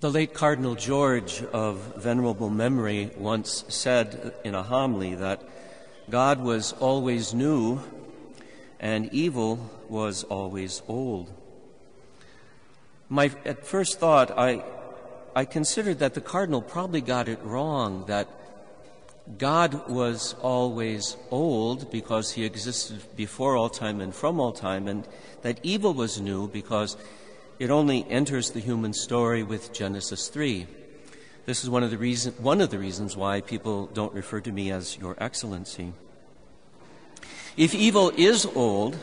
The late Cardinal George of venerable memory once said in a homily that God was always new and evil was always old. My at first thought, I, I considered that the Cardinal probably got it wrong, that God was always old because he existed before all time and from all time, and that evil was new because it only enters the human story with Genesis 3. This is one of the, reason, one of the reasons why people don't refer to me as Your Excellency. If evil is old,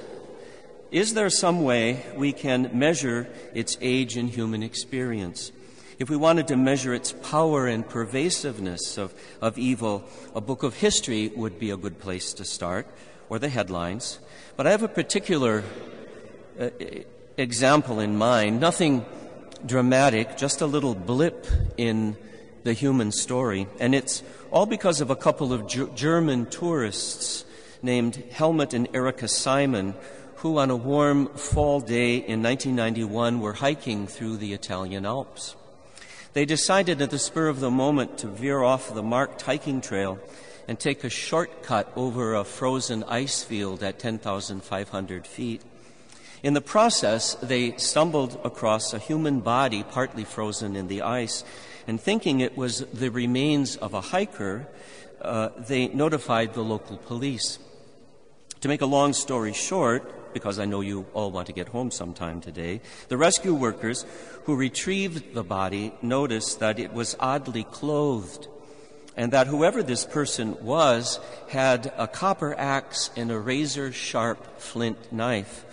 is there some way we can measure its age in human experience? If we wanted to measure its power and pervasiveness of, of evil, a book of history would be a good place to start, or the headlines. But I have a particular uh, example in mind, nothing dramatic, just a little blip in the human story. And it's all because of a couple of G- German tourists named Helmut and Erika Simon, who on a warm fall day in 1991 were hiking through the Italian Alps. They decided at the spur of the moment to veer off the marked hiking trail and take a shortcut over a frozen ice field at 10,500 feet. In the process, they stumbled across a human body partly frozen in the ice, and thinking it was the remains of a hiker, uh, they notified the local police. To make a long story short, because I know you all want to get home sometime today. The rescue workers who retrieved the body noticed that it was oddly clothed and that whoever this person was had a copper axe and a razor sharp flint knife.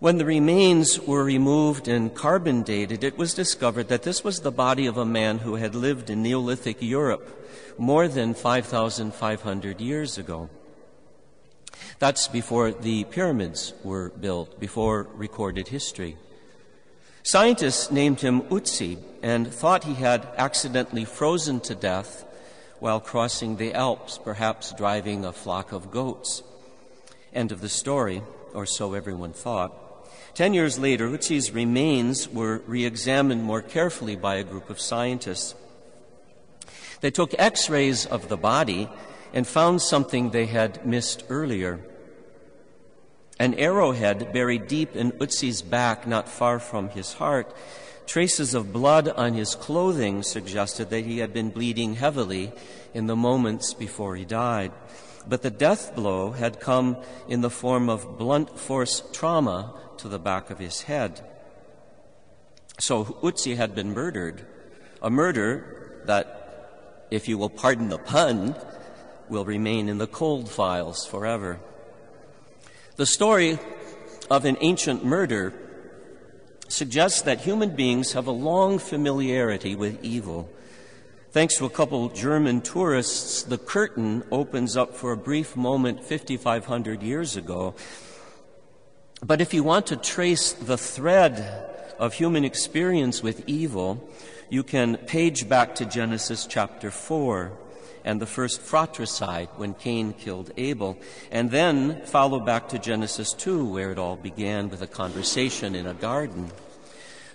When the remains were removed and carbon dated, it was discovered that this was the body of a man who had lived in Neolithic Europe more than 5,500 years ago. That's before the pyramids were built, before recorded history. Scientists named him Ötzi and thought he had accidentally frozen to death while crossing the Alps, perhaps driving a flock of goats. End of the story, or so everyone thought. Ten years later, Ötzi's remains were re examined more carefully by a group of scientists. They took x rays of the body and found something they had missed earlier. An arrowhead buried deep in Ötzi's back, not far from his heart. Traces of blood on his clothing suggested that he had been bleeding heavily in the moments before he died. But the death blow had come in the form of blunt force trauma to the back of his head. So Ötzi had been murdered, a murder that, if you will pardon the pun, will remain in the cold files forever. The story of an ancient murder suggests that human beings have a long familiarity with evil. Thanks to a couple German tourists, the curtain opens up for a brief moment 5,500 years ago. But if you want to trace the thread of human experience with evil, you can page back to Genesis chapter 4 and the first fratricide when Cain killed Abel, and then follow back to Genesis 2, where it all began with a conversation in a garden.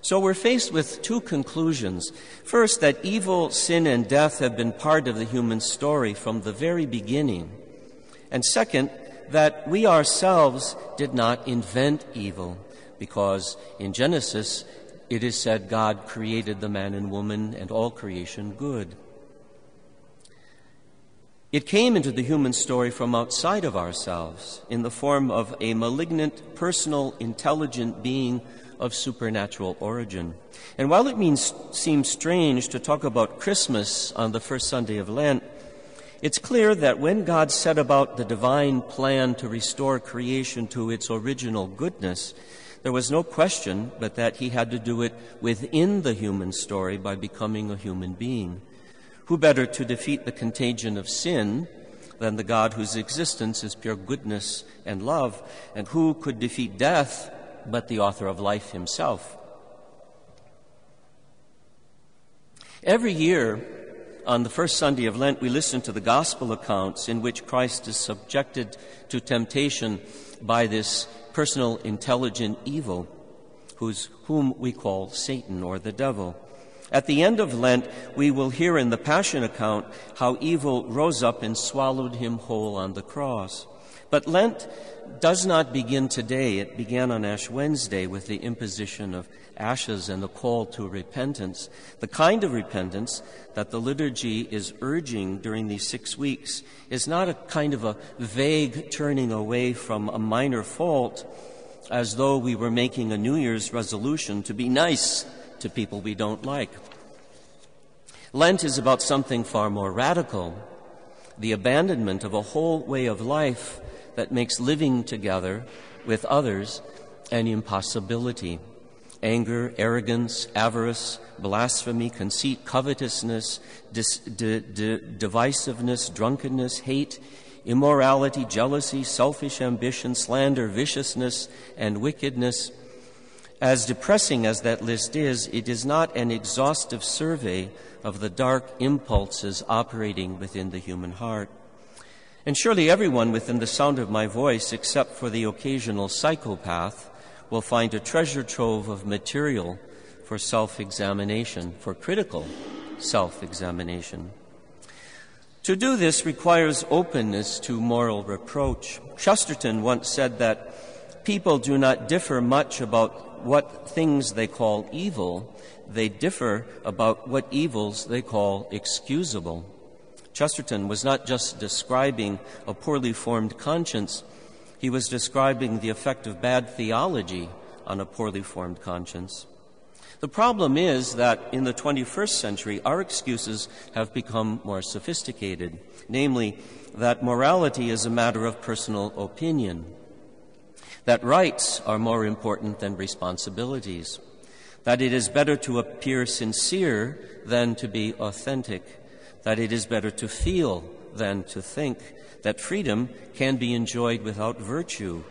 So we're faced with two conclusions. First, that evil, sin, and death have been part of the human story from the very beginning. And second, that we ourselves did not invent evil, because in Genesis it is said God created the man and woman and all creation good. It came into the human story from outside of ourselves in the form of a malignant, personal, intelligent being of supernatural origin. And while it means, seems strange to talk about Christmas on the first Sunday of Lent, it's clear that when God set about the divine plan to restore creation to its original goodness, there was no question but that he had to do it within the human story by becoming a human being. Who better to defeat the contagion of sin than the God whose existence is pure goodness and love? And who could defeat death but the author of life himself? Every year, on the first Sunday of Lent, we listen to the gospel accounts in which Christ is subjected to temptation by this personal intelligent evil, whose, whom we call Satan or the devil. At the end of Lent, we will hear in the Passion account how evil rose up and swallowed him whole on the cross. But Lent does not begin today. It began on Ash Wednesday with the imposition of ashes and the call to repentance. The kind of repentance that the liturgy is urging during these six weeks is not a kind of a vague turning away from a minor fault as though we were making a New Year's resolution to be nice to people we don't like. Lent is about something far more radical the abandonment of a whole way of life that makes living together with others an impossibility. Anger, arrogance, avarice, blasphemy, conceit, covetousness, dis- divisiveness, drunkenness, hate, immorality, jealousy, selfish ambition, slander, viciousness, and wickedness. As depressing as that list is, it is not an exhaustive survey of the dark impulses operating within the human heart. And surely everyone within the sound of my voice, except for the occasional psychopath, will find a treasure trove of material for self examination, for critical self examination. To do this requires openness to moral reproach. Chesterton once said that people do not differ much about what things they call evil, they differ about what evils they call excusable. Chesterton was not just describing a poorly formed conscience, he was describing the effect of bad theology on a poorly formed conscience. The problem is that in the 21st century, our excuses have become more sophisticated, namely, that morality is a matter of personal opinion, that rights are more important than responsibilities, that it is better to appear sincere than to be authentic that it is better to feel than to think, that freedom can be enjoyed without virtue,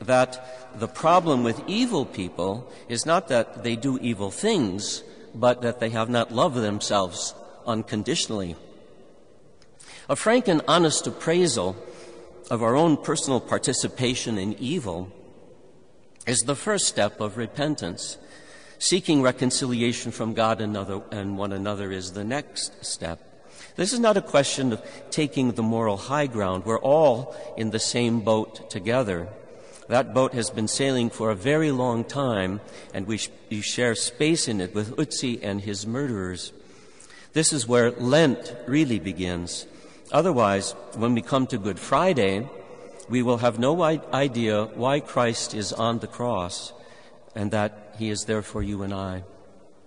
that the problem with evil people is not that they do evil things, but that they have not loved themselves unconditionally. A frank and honest appraisal of our own personal participation in evil is the first step of repentance. Seeking reconciliation from God and, one another is the next step. This is not a question of taking the moral high ground. We're all in the same boat together. That boat has been sailing for a very long time, and we, sh- we share space in it with Ötzi and his murderers. This is where Lent really begins. Otherwise, when we come to Good Friday, we will have no idea why Christ is on the cross and that he is there for you and I.